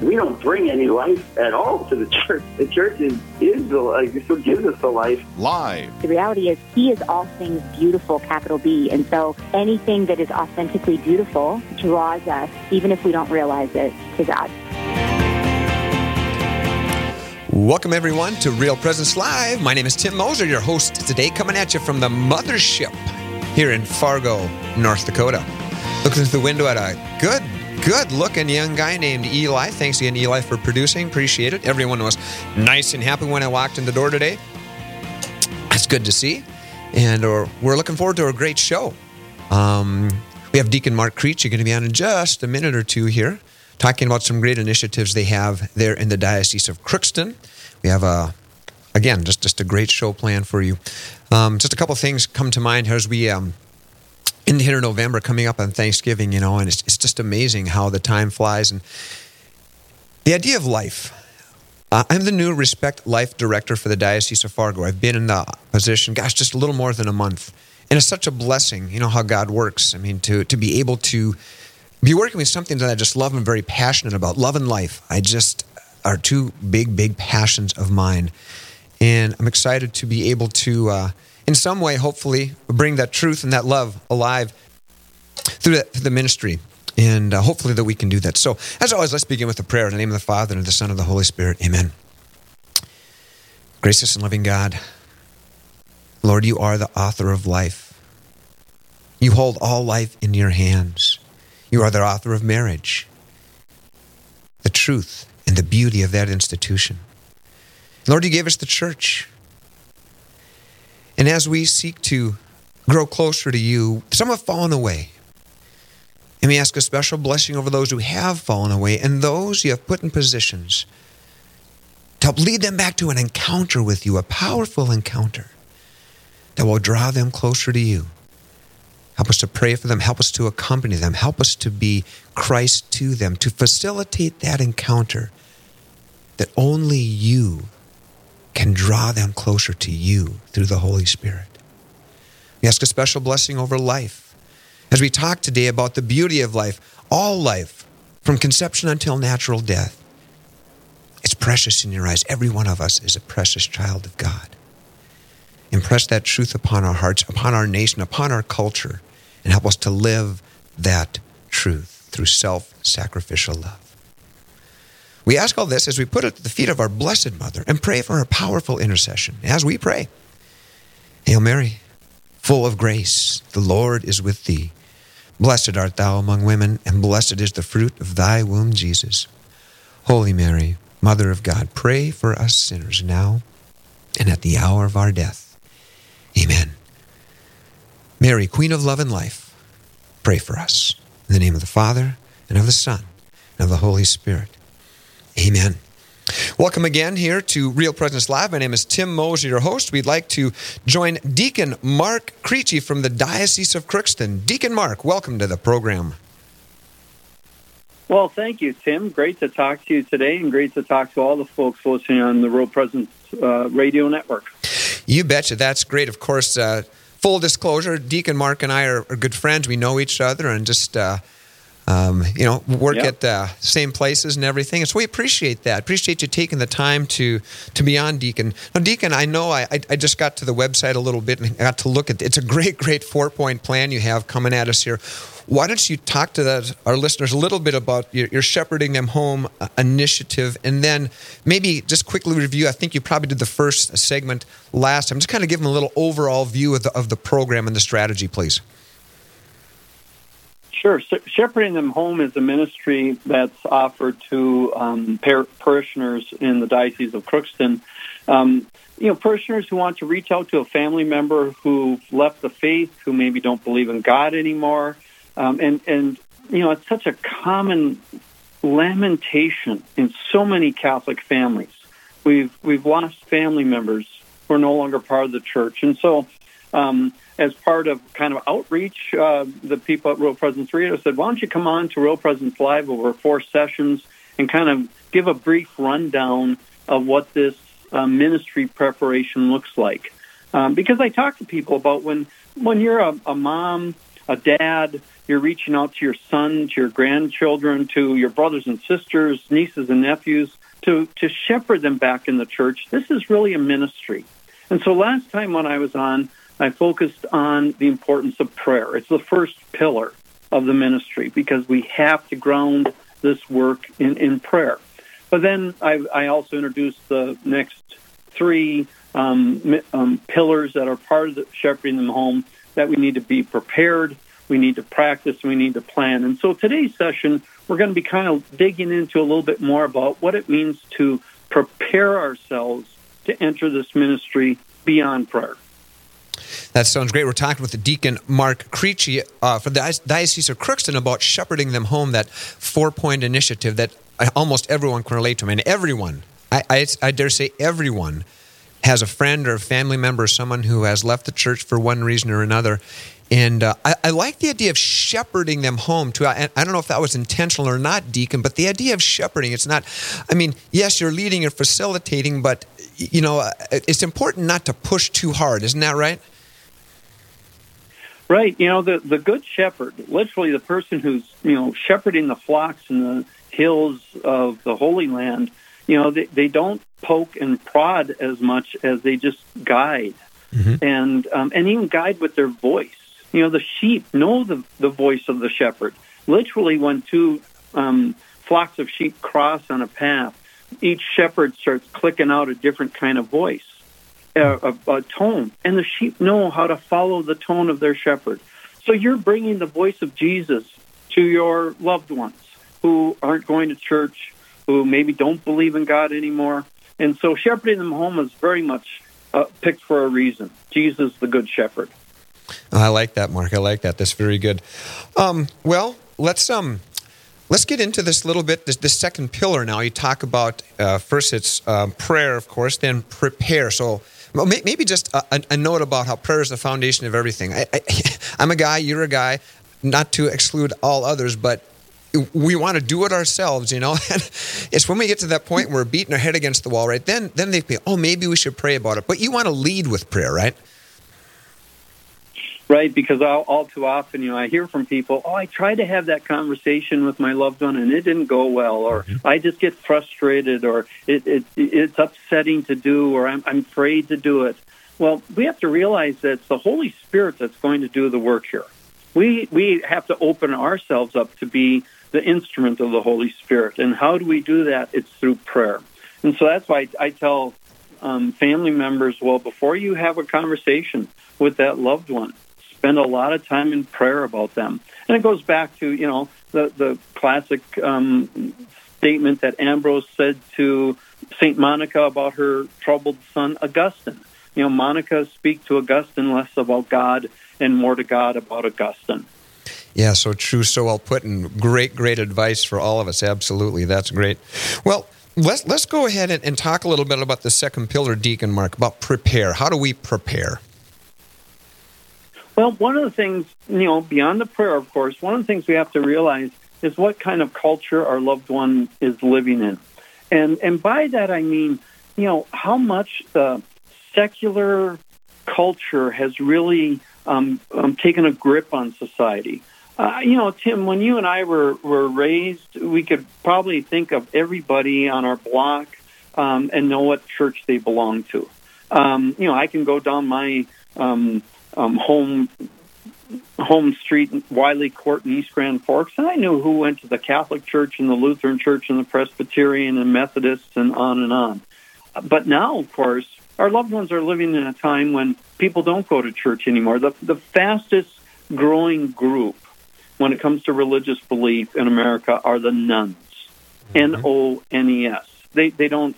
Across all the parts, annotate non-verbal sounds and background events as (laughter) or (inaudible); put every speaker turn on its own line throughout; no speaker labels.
We don't bring any life at all to the (laughs) church. The church is, is the life, who gives us the life.
Live.
The reality is, He is all things beautiful, capital B. And so anything that is authentically beautiful draws us, even if we don't realize it, to God.
Welcome, everyone, to Real Presence Live. My name is Tim Moser, your host today, coming at you from the mothership here in Fargo, North Dakota. Looking through the window at a good, good looking young guy named Eli. Thanks again, Eli, for producing. Appreciate it. Everyone was nice and happy when I walked in the door today. That's good to see. And uh, we're looking forward to a great show. Um, we have Deacon Mark Krejci You're going to be on in just a minute or two here, talking about some great initiatives they have there in the Diocese of Crookston. We have a, again, just just a great show plan for you. Um, just a couple things come to mind as we um, in the of November coming up on Thanksgiving, you know, and it's, it's just amazing how the time flies and the idea of life. Uh, I'm the new Respect Life Director for the Diocese of Fargo. I've been in the position, gosh, just a little more than a month. And it's such a blessing, you know, how God works. I mean, to, to be able to be working with something that I just love and very passionate about. Love and life. I just are two big, big passions of mine. And I'm excited to be able to, uh, in some way, hopefully, bring that truth and that love alive through, through the ministry. And uh, hopefully that we can do that. So, as always, let's begin with a prayer in the name of the Father, and of the Son, and of the Holy Spirit. Amen. Gracious and loving God, Lord, you are the author of life. You hold all life in your hands. You are the author of marriage, the truth and the beauty of that institution. Lord, you gave us the church. And as we seek to grow closer to you, some have fallen away. And we ask a special blessing over those who have fallen away and those you have put in positions to help lead them back to an encounter with you, a powerful encounter that will draw them closer to you. Help us to pray for them. Help us to accompany them. Help us to be Christ to them, to facilitate that encounter that only you can draw them closer to you through the Holy Spirit. We ask a special blessing over life as we talk today about the beauty of life, all life, from conception until natural death. It's precious in your eyes. Every one of us is a precious child of God. Impress that truth upon our hearts, upon our nation, upon our culture, and help us to live that truth through self sacrificial love. We ask all this as we put it at the feet of our Blessed Mother and pray for her powerful intercession. As we pray, Hail Mary, full of grace, the Lord is with thee. Blessed art thou among women, and blessed is the fruit of thy womb, Jesus. Holy Mary, Mother of God, pray for us sinners now and at the hour of our death. Amen. Mary, Queen of love and life, pray for us. In the name of the Father, and of the Son, and of the Holy Spirit. Amen. Welcome again here to Real Presence Live. My name is Tim Moser, your host. We'd like to join Deacon Mark Krejci from the Diocese of Crookston. Deacon Mark, welcome to the program.
Well, thank you, Tim. Great to talk to you today, and great to talk to all the folks listening on the Real Presence uh, Radio Network.
You betcha. That's great. Of course, uh, full disclosure, Deacon Mark and I are, are, good friends. We know each other and just, uh, um, you know, work yep. at the same places and everything. And so we appreciate that. Appreciate you taking the time to to be on, Deacon. Now, Deacon, I know I, I just got to the website a little bit and got to look at it. It's a great, great four point plan you have coming at us here. Why don't you talk to the, our listeners a little bit about your, your Shepherding Them Home uh, initiative and then maybe just quickly review? I think you probably did the first segment last time. Just kind of give them a little overall view of the, of the program and the strategy, please.
Sure. Shepherding Them Home is a ministry that's offered to um, par- parishioners in the Diocese of Crookston. Um, you know, parishioners who want to reach out to a family member who left the faith, who maybe don't believe in God anymore, um, and and you know, it's such a common lamentation in so many Catholic families. We've we've lost family members who are no longer part of the church, and so um, as part of kind of outreach, uh, the people at Real Presence Radio said, "Why don't you come on to Real Presence Live over four sessions and kind of give a brief rundown of what this uh, ministry preparation looks like. Um, because I talk to people about when when you're a, a mom, a dad, you're reaching out to your son, to your grandchildren, to your brothers and sisters, nieces and nephews, to, to shepherd them back in the church. This is really a ministry. And so last time when I was on, I focused on the importance of prayer. It's the first pillar of the ministry because we have to ground this work in, in prayer. But then I, I also introduced the next three um, um, pillars that are part of the shepherding them home that we need to be prepared, we need to practice, we need to plan. And so today's session, we're going to be kind of digging into a little bit more about what it means to prepare ourselves to enter this ministry beyond prayer.
That sounds great. We're talking with the deacon Mark Krejci uh, for the Diocese of Crookston about shepherding them home, that four point initiative that almost everyone can relate to. I mean, everyone, I, I, I dare say everyone, has a friend or a family member someone who has left the church for one reason or another. And uh, I, I, like the idea of shepherding them home too. I, I, don't know if that was intentional or not, Deacon, but the idea of shepherding, it's not, I mean, yes, you're leading, you're facilitating, but, you know, it's important not to push too hard. Isn't that right?
Right. You know, the, the good shepherd, literally the person who's, you know, shepherding the flocks in the hills of the Holy Land, you know, they, they don't poke and prod as much as they just guide. Mm-hmm. And um, and even guide with their voice you know, the sheep know the, the voice of the shepherd. Literally, when two um, flocks of sheep cross on a path, each shepherd starts clicking out a different kind of voice, a, a, a tone, and the sheep know how to follow the tone of their shepherd. So you're bringing the voice of Jesus to your loved ones who aren't going to church, who maybe don't believe in God anymore. And so shepherding them home is very much uh, picked for a reason. Jesus, the Good Shepherd.
I like that, Mark. I like that. That's very good. Um, well, let's um, let's get into this a little bit. This, this second pillar now. You talk about uh, first it's um, prayer, of course, then prepare. So well, maybe just a, a, note about how prayer is the foundation of everything. I, I, (laughs) I'm a guy. You're a guy. Not to exclude all others, but we want to do it ourselves, you know. (laughs) It's when we get to that point where we're beating our head against the wall, right? Then, then they think, oh, maybe we should pray about it. But you want to lead with prayer, right?
Right, because all, all too often, you know, I hear from people, oh, I tried to have that conversation with my loved one and it didn't go well, or mm-hmm. I just get frustrated, or it, it, it's upsetting to do, or I'm, I'm afraid to do it. Well, we have to realize that it's the Holy Spirit that's going to do the work here. We, we have to open ourselves up to be the instrument of the Holy Spirit. And how do we do that? It's through prayer. And so that's why I, I tell um, family members, well, before you have a conversation with that loved one, spend a lot of time in prayer about them. And it goes back to, you know, the, the classic um, statement that Ambrose said to St. Monica about her troubled son, Augustine. You know, Monica speak to Augustine less about God and more to God about Augustine.
Yeah, so true, so well put, and great, great advice for all of us. Absolutely, that's great. Well, let's let's go ahead and, and talk a little bit about the second pillar, Deacon Mark, about prepare. How do we prepare?
Well, one of the things, you know, beyond the prayer, of course, one of the things we have to realize is what kind of culture our loved one is living in. And and by that I mean, you know, how much the secular culture has really um, um, taken a grip on society. Uh, you know, Tim, when you and I were, were raised, we could probably think of everybody on our block um, and know what church they belong to. Um, you know, I can go down my um, um, home home street, Wiley Court in East Grand Forks, and I knew who went to the Catholic Church and the Lutheran Church and the Presbyterian and Methodists and on and on. But now, of course, our loved ones are living in a time when people don't go to church anymore. The, the fastest growing group when it comes to religious belief in America are the nones. Mm-hmm. N O N E S. They they don't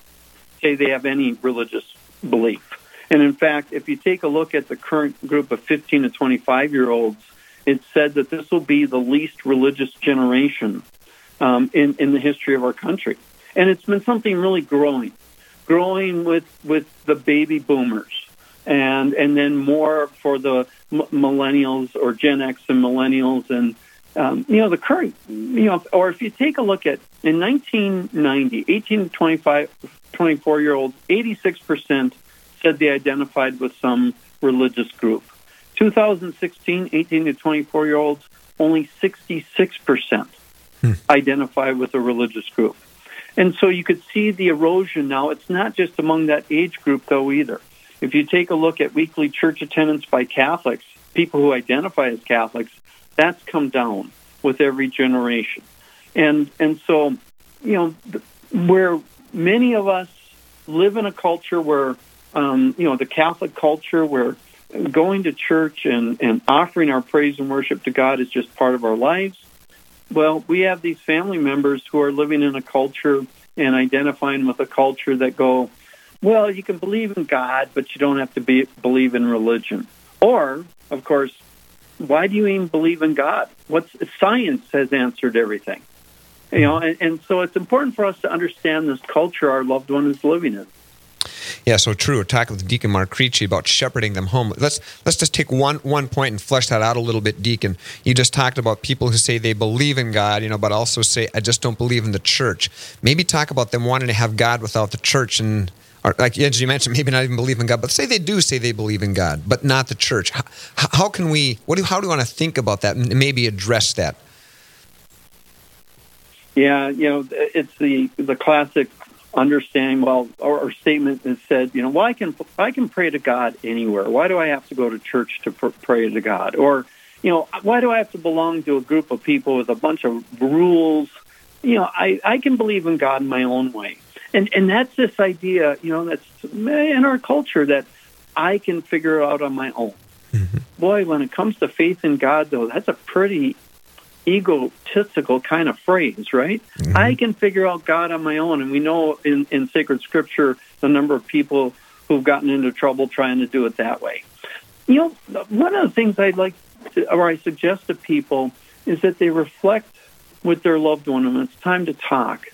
say they have any religious belief. And in fact, if you take a look at the current group of 15 to 25 year olds, it's said that this will be the least religious generation um, in, in the history of our country. And it's been something really growing, growing with, with the baby boomers. And, and then more for the m- millennials or Gen X and millennials and um, you know, the current, you know, or if you take a look at in 1990, 18 to 25, 24 year olds, 86% said they identified with some religious group. 2016, 18 to 24 year olds, only 66% hmm. identify with a religious group. And so you could see the erosion now. It's not just among that age group, though, either. If you take a look at weekly church attendance by Catholics, people who identify as Catholics, that's come down with every generation. And, and so, you know, where many of us live in a culture where, um, you know, the Catholic culture where going to church and, and offering our praise and worship to God is just part of our lives. Well, we have these family members who are living in a culture and identifying with a culture that go, well, you can believe in God, but you don't have to be, believe in religion. Or, of course, why do you even believe in God? What's science has answered everything. You know, and, and so it's important for us to understand this culture our loved one is living in.
Yeah, so true. We're talking with Deacon Mark Krejci about shepherding them home. Let's let's just take one one point and flesh that out a little bit, Deacon. You just talked about people who say they believe in God, you know, but also say I just don't believe in the church. Maybe talk about them wanting to have God without the church and or like as you mentioned, maybe not even believe in God, but say they do say they believe in God, but not the church. How, how can we? What do? How do we want to think about that and maybe address that?
Yeah, you know, it's the the classic understanding. Well, or, or statement that said, you know, well, I can I can pray to God anywhere. Why do I have to go to church to pr- pray to God? Or, you know, why do I have to belong to a group of people with a bunch of rules? You know, I I can believe in God in my own way and and that's this idea, you know, that's in our culture that I can figure out on my own. Mm-hmm. Boy, when it comes to faith in God, though, that's a pretty egotistical kind of phrase, right? Mm-hmm. I can figure out God on my own, and we know in in sacred scripture the number of people who've gotten into trouble trying to do it that way. You know, one of the things I'd like to, or I suggest to people is that they reflect with their loved one when it's time to talk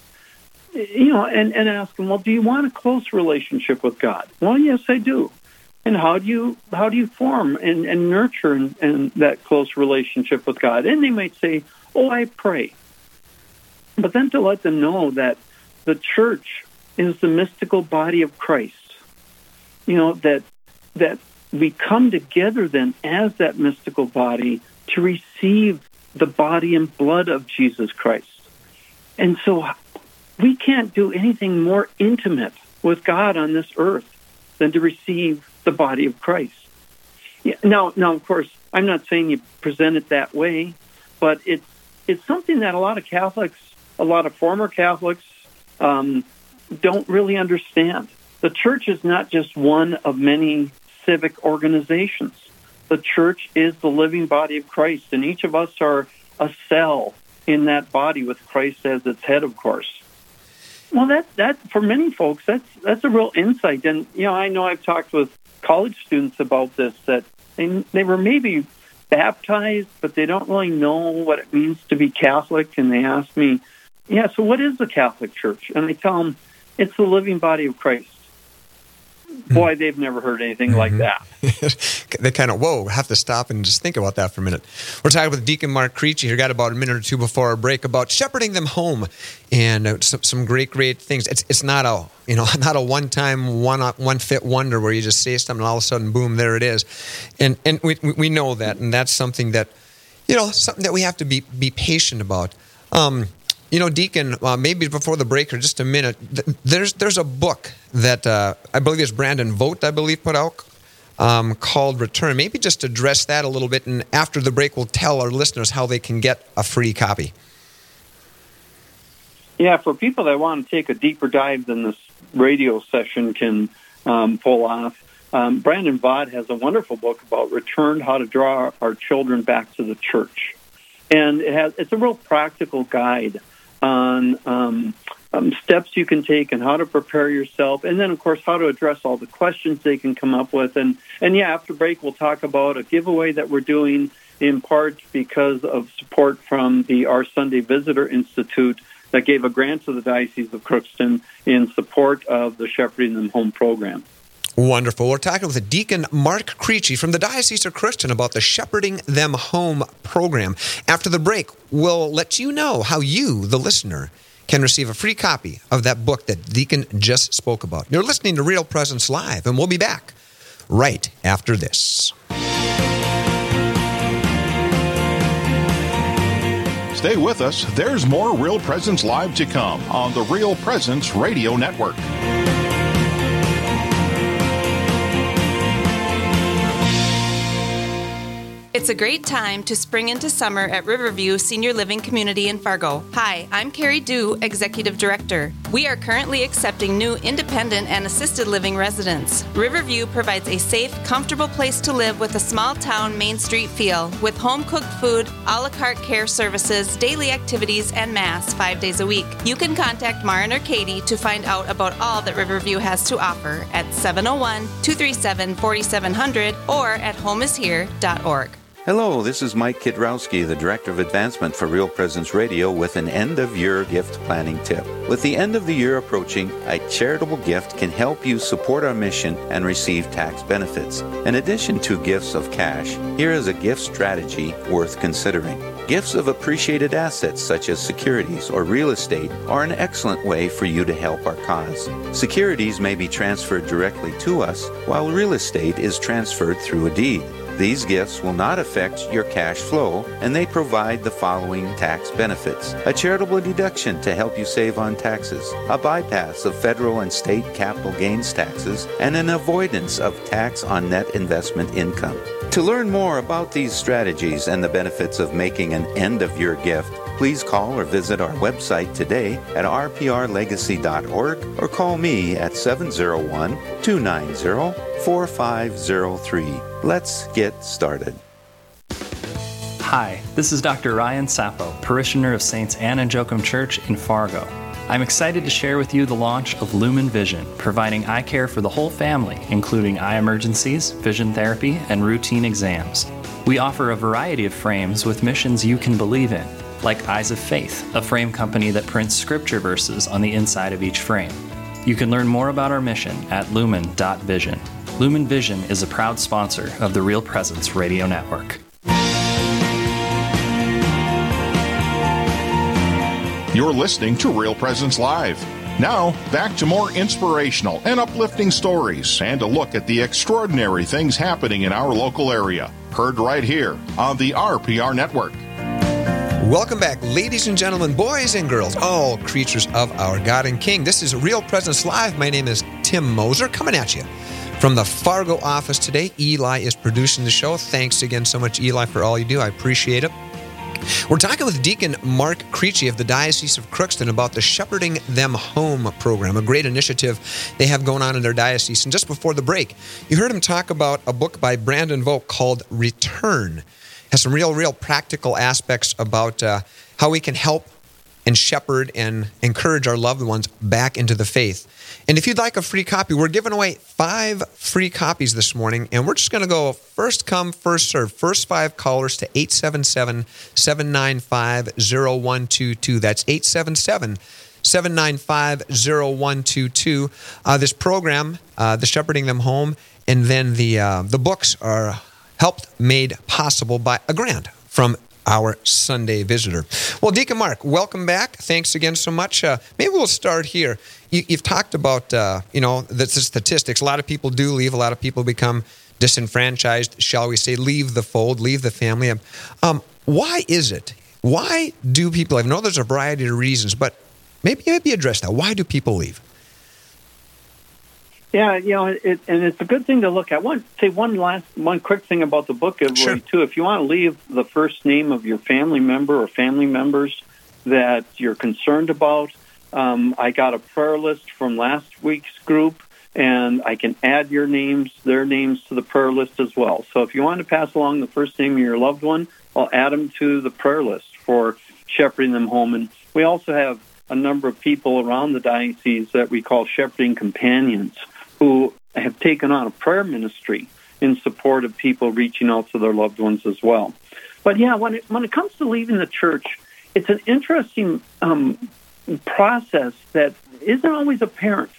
you know, and, and ask them, well, do you want a close relationship with God? Well, yes, I do. And how do you how do you form and, and nurture that close relationship with God? And they might say, oh, I pray. But then to let them know that the church is the mystical body of Christ. You know, that that we come together then as that mystical body to receive the body and blood of Jesus Christ. And so we can't do anything more intimate with God on this earth than to receive the body of Christ. Yeah, now, now, of course, I'm not saying you present it that way, but it's it's something that a lot of Catholics, a lot of former Catholics, um, don't really understand. The church is not just one of many civic organizations. The church is the living body of Christ, and each of us are a cell in that body with Christ as its head, of course. Well, that that for many folks, that's that's a real insight. And you know, I know I've talked with college students about this that they they were maybe baptized, but they don't really know what it means to be Catholic. And they ask me, "Yeah, so what is the Catholic Church?" And I tell them, "It's the living body of Christ." Boy, they've never heard anything mm-hmm. like that. (laughs)
they kind of, whoa, have to stop and just think about that for a minute. We're talking with Deacon Mark Krejci here, got about a minute or two before our break about shepherding them home and uh, some, some, great, great things. It's, it's not a, you know, (laughs) not a one-time, one, one fit wonder where you just say something and all of a sudden, boom, there it is. And, and we, we know that, and that's something that, you know, something that we have to be, be patient about. Um, you know, Deacon, uh, maybe before the break or just a minute, th- there's there's a book that uh, I believe is Brandon Vogt, I believe, put out um, called Return. Maybe just address that a little bit, and after the break, we'll tell our listeners how they can get a free copy.
Yeah, for people that want to take a deeper dive than this radio session can um, pull off, um, Brandon Vogt has a wonderful book about return, how to draw our children back to the church. And it has, it's a real practical guide on um, um, steps you can take and how to prepare yourself, and then of course how to address all the questions they can come up with. And and yeah, after break we'll talk about a giveaway that we're doing in part because of support from the Our Sunday Visitor Institute that gave a grant to the Diocese of Crookston in support of the Shepherding Them Home program.
Wonderful. We're talking with Deacon Mark Krejci from the Diocese of Crookston about the Shepherding Them Home program. After the break, we'll let you know how you, the listener, can receive a free copy of that book that Deacon just spoke about. You're listening to Real Presence Live, and we'll be back right after this.
Stay with us. There's more Real Presence Live to come on the Real Presence Radio Network.
It's a great time to spring into summer at Riverview Senior Living Community in Fargo. Hi, I'm Carrie Dew, Executive Director. We are currently accepting new independent and assisted living residents. Riverview provides a safe, comfortable place to live with a small town Main Street feel, with home cooked food, a la carte care services, daily activities, and Mass five days a week. You can contact Marin or Katie to find out about all that Riverview has to offer at 701 237 4700 or at homeishere.org.
Hello, this is Mike Kidrowski, the Director of Advancement for Real Presence Radio, with an end of year gift planning tip. With the end of the year approaching, a charitable gift can help you support our mission and receive tax benefits. In addition to gifts of cash, here is a gift strategy worth considering. Gifts of appreciated assets such as securities or real estate are an excellent way for you to help our cause. Securities may be transferred directly to us, while real estate is transferred through a deed. These gifts will not affect your cash flow, and they provide the following tax benefits a charitable deduction to help you save on taxes, a bypass of federal and state capital gains taxes, and an avoidance of tax on net investment income. To learn more about these strategies and the benefits of making an end of your gift, please call or visit our website today at rprlegacy.org or call me at 701 290 4503. Let's get started.
Hi, this is Dr. Ryan Sappo, parishioner of Saints Anne and Joachim Church in Fargo. I'm excited to share with you the launch of Lumen Vision, providing eye care for the whole family, including eye emergencies, vision therapy, and routine exams. We offer a variety of frames with missions you can believe in, like Eyes of Faith, a frame company that prints scripture verses on the inside of each frame. You can learn more about our mission at lumen.vision. Lumen Vision is a proud sponsor of the Real Presence Radio Network.
You're listening to Real Presence Live. Now, back to more inspirational and uplifting stories and a look at the extraordinary things happening in our local area. Heard right here on the RPR Network.
Welcome back, ladies and gentlemen, boys and girls, all creatures of our God and King. This is Real Presence Live. My name is Tim Moser, coming at you from the Fargo office today. Eli is producing the show. Thanks again so much, Eli, for all you do. I appreciate it. We're talking with Deacon Mark Krejci of the Diocese of Crookston about the Shepherding Them Home program, a great initiative they have going on in their diocese. And just before the break, you heard him talk about a book by Brandon Vogt called Return. Has some real, real practical aspects about uh, how we can help and shepherd and encourage our loved ones back into the faith. And if you'd like a free copy, we're giving away five free copies this morning, and we're just going to go first come, first serve. First five callers to 877 795 0122. That's 877 795 0122. Uh, this program, uh, the Shepherding Them Home, and then the, uh, the books are helped made possible by a grant from our Sunday visitor. Well, Deacon Mark, welcome back. Thanks again so much. Uh, maybe we'll start here. You, have talked about, uh, you know, the, the statistics. A lot of people do leave. A lot of people become disenfranchised, shall we say, leave the fold, leave the family. Um, why is it? Why do people? I know there's a variety of reasons, but maybe maybe address that. Why do people leave?
Yeah, you know, it, and it's a good thing to look at. One, say one last, one quick thing about the book giveaway sure. too. If you want to leave the first name of your family member or family members that you're concerned about, um, I got a prayer list from last week's group, and I can add your names, their names to the prayer list as well. So if you want to pass along the first name of your loved one, I'll add them to the prayer list for shepherding them home. And we also have a number of people around the diocese that we call shepherding companions who have taken on a prayer ministry in support of people reaching out to their loved ones as well. But yeah, when it, when it comes to leaving the church, it's an interesting um, process that isn't always apparent.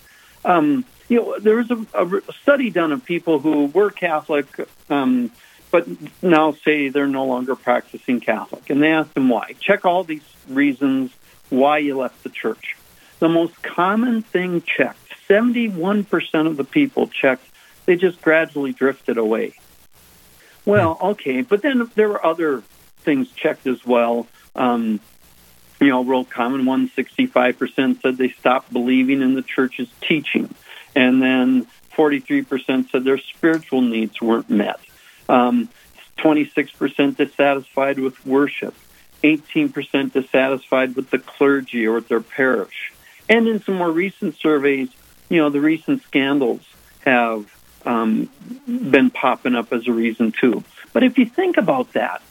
Um, you know, there was a, a study done of people who were Catholic, um, but now say they're no longer practicing Catholic, and they asked them why. Check all these reasons why you left the church. The most common thing checked, 71% of the people checked, they just gradually drifted away. Well, okay, but then there were other things checked as well. Um, you know, real common one, 65% said they stopped believing in the church's teaching. And then 43% said their spiritual needs weren't met. Um, 26% dissatisfied with worship. 18% dissatisfied with the clergy or with their parish. And in some more recent surveys, you know, the recent scandals have um, been popping up as a reason too. But if you think about that,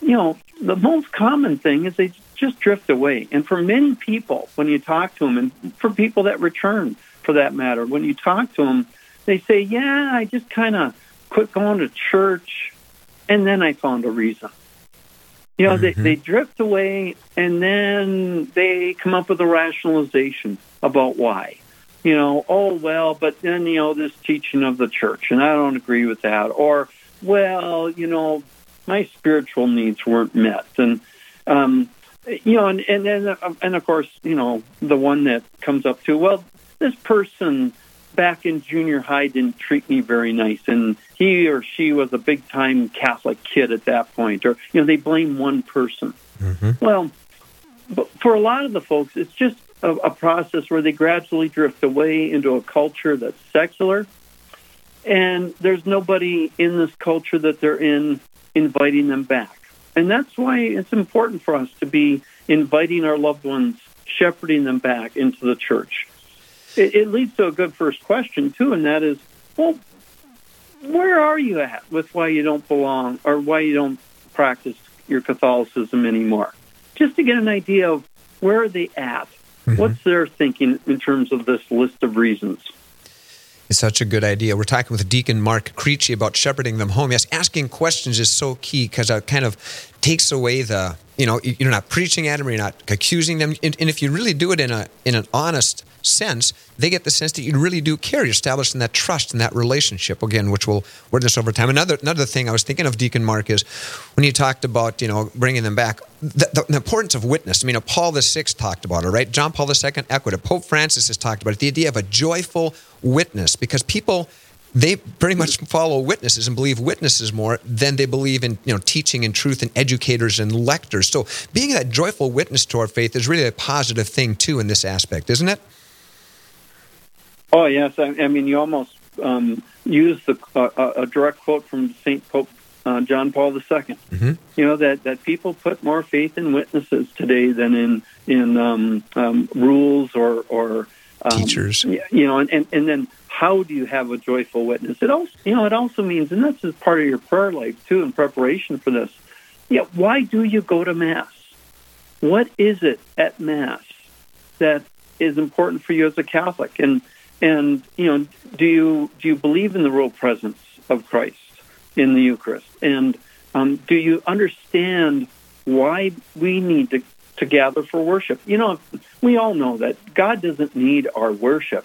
you know, the most common thing is they just drift away. And for many people, when you talk to them, and for people that return for that matter, when you talk to them, they say, Yeah, I just kind of quit going to church and then I found a reason. You know, mm-hmm. they, they drift away and then they come up with a rationalization about why. You know, oh, well, but then, you know, this teaching of the church, and I don't agree with that. Or, well, you know, my spiritual needs weren't met. And, um, you know, and, and, and, and of course, you know, the one that comes up to, well, this person back in junior high didn't treat me very nice and he or she was a big time catholic kid at that point or you know they blame one person mm-hmm. well but for a lot of the folks it's just a, a process where they gradually drift away into a culture that's secular and there's nobody in this culture that they're in inviting them back and that's why it's important for us to be inviting our loved ones shepherding them back into the church it, it leads to a good first question too, and that is, well, where are you at with why you don't belong or why you don't practice your Catholicism anymore? Just to get an idea of where are they at? Mm-hmm. What's their thinking in terms of this list of reasons?
It's such a good idea. We're talking with Deacon Mark Krejci about shepherding them home. Yes, asking questions is so key because it kind of takes away the, you know, you're not preaching at them, or you're not accusing them. And, and if you really do it in a in an honest sense, they get the sense that you really do care. You're establishing that trust and that relationship again, which will work this over time. Another another thing I was thinking of, Deacon Mark, is when you talked about you know bringing them back, the, the, the importance of witness. I mean, Paul the Sixth talked about it, right? John Paul II echoed. Pope Francis has talked about it. The idea of a joyful witness, because people they pretty much follow witnesses and believe witnesses more than they believe in you know teaching and truth and educators and lectors. So being that joyful witness to our faith is really a positive thing too in this aspect, isn't it?
Oh yes, I, I mean you almost um, use the uh, a direct quote from Saint Pope uh, John Paul II. Mm-hmm. You know that that people put more faith in witnesses today than in in um, um, rules or or
um, teachers.
You know, and, and and then how do you have a joyful witness? It also you know it also means, and this is part of your prayer life too, in preparation for this. Yeah, why do you go to mass? What is it at mass that is important for you as a Catholic? And and you know, do you do you believe in the real presence of Christ in the Eucharist? And um, do you understand why we need to, to gather for worship? You know, we all know that God doesn't need our worship,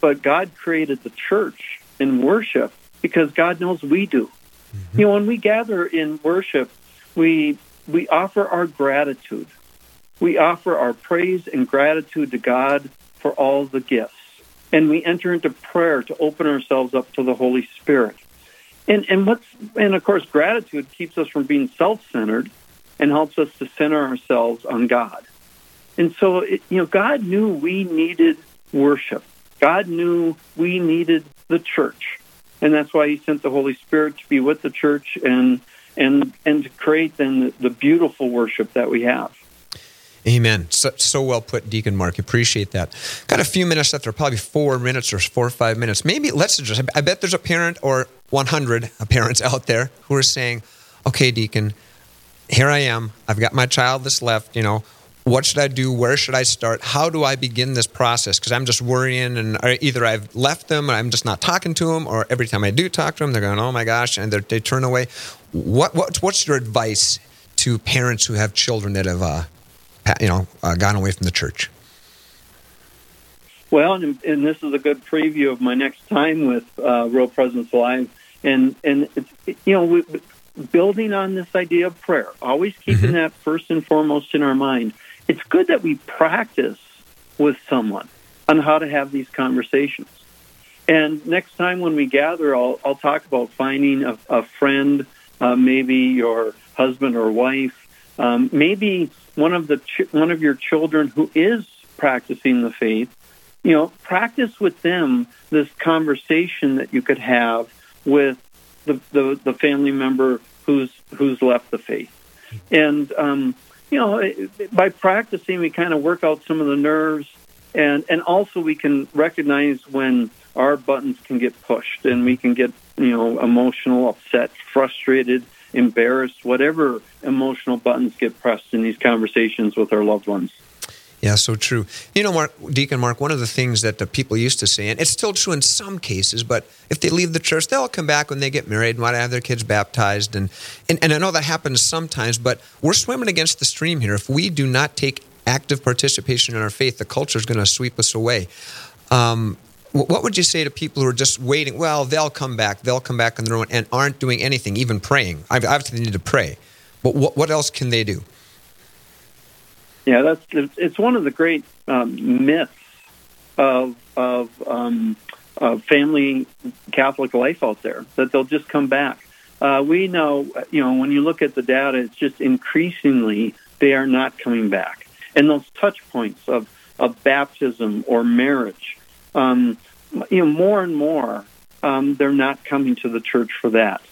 but God created the church in worship because God knows we do. Mm-hmm. You know, when we gather in worship, we we offer our gratitude. We offer our praise and gratitude to God for all the gifts and we enter into prayer to open ourselves up to the Holy Spirit. And and what's and of course gratitude keeps us from being self-centered and helps us to center ourselves on God. And so it, you know God knew we needed worship. God knew we needed the church. And that's why he sent the Holy Spirit to be with the church and and and to create then the, the beautiful worship that we have.
Amen. So, so, well put, Deacon Mark. Appreciate that. Got a few minutes left. There probably four minutes or four or five minutes. Maybe let's just, I bet there's a parent or 100 (laughs) parents out there who are saying, okay, Deacon, here I am. I've got my child that's left. You know, what should I do? Where should I start? How do I begin this process? Because I'm just worrying, and either I've left them, or I'm just not talking to them, or every time I do talk to them, they're going, "Oh my gosh," and they turn away. What, what what's your advice to parents who have children that have uh, you know, uh, gone away from the church?
Well, and, and, this is a good preview of my next time with uh, Real Presence Live, and and it's you know we, building on this idea of prayer, always keeping mm-hmm. that first and foremost in our mind. It's good that we practice with someone on how to have these conversations. And next time when we gather, I'll, I'll talk about finding a, a friend, uh, maybe your husband or wife, um, maybe one of the ch- one of your children who is practicing the faith. You know, practice with them this conversation that you could have with the, the, the family member who's who's left the faith. And um, you know, by practicing, we kind of work out some of the nerves, and and also we can recognize when our buttons can get pushed, and we can get you know emotional, upset, frustrated, embarrassed, whatever emotional buttons get pressed in these conversations with our loved ones.
Yeah, so true. You know, Mark, Deacon Mark, one of the things that the people used to say, and it's still true in some cases, but if they leave the church, they'll come back when they get married and want to have their kids baptized. And, and, and I know that happens sometimes, but we're swimming against the stream here. If we do not take active participation in our faith, the culture is going to sweep us away. Um, what would you say to people who are just waiting? Well, they'll come back. They'll come back on their own and aren't doing anything, even praying. Obviously, they need to pray. But what, what else can they do?
Yeah, that's it's one of the great um, myths of of, um, of family Catholic life out there that they'll just come back. Uh, we know, you know, when you look at the data, it's just increasingly they are not coming back. And those touch points of of baptism or marriage, um, you know, more and more um, they're not coming to the church for that.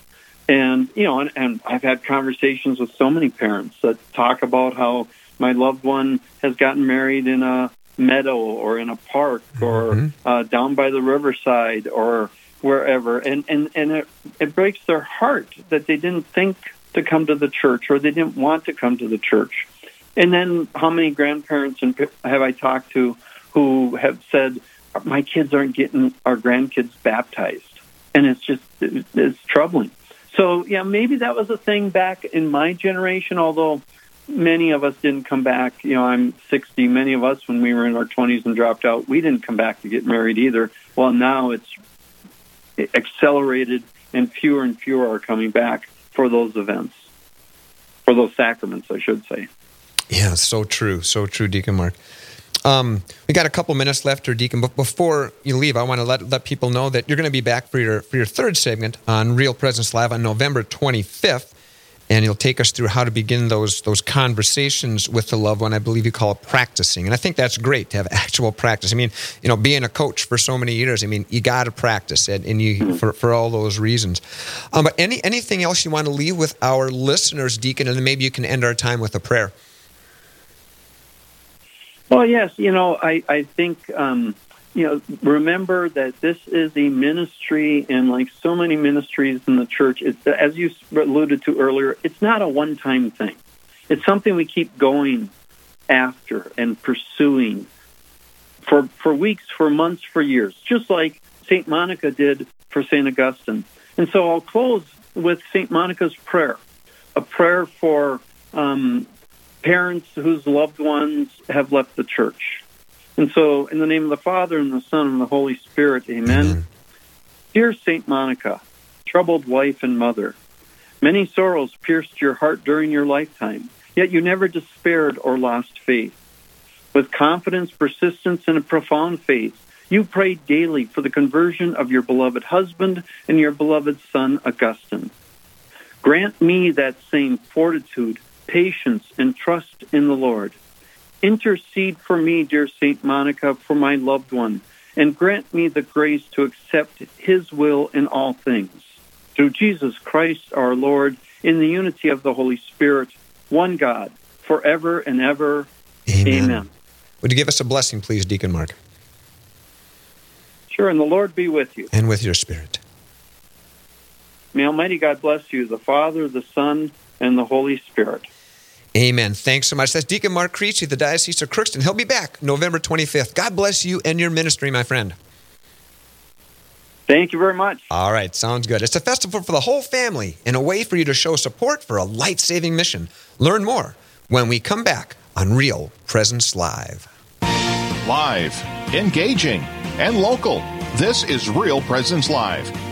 And you know, and, and I've had conversations with so many parents that talk about how my loved one has gotten married in a meadow or in a park or mm-hmm. uh, down by the riverside or wherever, and and and it, it breaks their heart that they didn't think to come to the church or they didn't want to come to the church. And then how many grandparents and have I talked to who have said my kids aren't getting our grandkids baptized, and it's just it's troubling. So yeah, maybe that was a thing back in my generation, although many of us didn't come back. You know, I'm 60. Many of us, when we were in our 20s and dropped out, we didn't come back to get married either. Well, now it's accelerated, and fewer and fewer are coming back for those events, for those sacraments, I should say.
Yeah, so true. So true, Deacon Mark. Um, we got a couple minutes left, or Deacon. But before you leave, I want to let let people know that you're going to be back for your for your third segment on Real Presence Live on November 25th and you'll take us through how to begin those those conversations with the loved one. I believe you call it practicing, and I think that's great to have (laughs) actual practice. I mean, you know, being a coach for so many years, I mean, you got to practice it, and you for, for all those reasons. Um, but any anything else you want to leave with our listeners, Deacon, and then maybe you can end our time with a prayer.
Well, yes, you know, I I think. Um, you know, remember that this is a ministry, and like so many ministries in the church, it's, as you alluded to earlier, it's not a one time thing. It's something we keep going after and pursuing for, for weeks, for months, for years, just like St. Monica did for St. Augustine. And so I'll close with St. Monica's prayer, a prayer for um, parents whose loved ones have left the church. And so, in the name of the Father, and the Son, and the Holy Spirit, amen. amen. Dear St. Monica, troubled wife and mother, many sorrows pierced your heart during your lifetime, yet you never despaired or lost faith. With confidence, persistence, and a profound faith, you prayed daily for the conversion of your beloved husband and your beloved son, Augustine. Grant me that same fortitude, patience, and trust in the Lord Intercede for me, dear Saint Monica, for my loved one, and grant me the grace to accept his will in all things. Through Jesus Christ our Lord, in the unity of the Holy Spirit, one God, forever and ever.
Amen. Amen. Would you give us a blessing, please, Deacon Mark?
Sure, and the Lord be with you.
And with your spirit.
May Almighty God bless you, the Father, the Son, and the Holy Spirit.
Amen. Thanks so much. That's Deacon Mark Krejci, the Diocese of Crookston. He'll be back November 25th. God bless you and your ministry, my friend.
Thank you very much.
All right, sounds good. It's a festival for the whole family and a way for you to show support for a life saving mission. Learn more when we come back on Real Presence Live.
Live engaging, and local. This is Real Presence Live,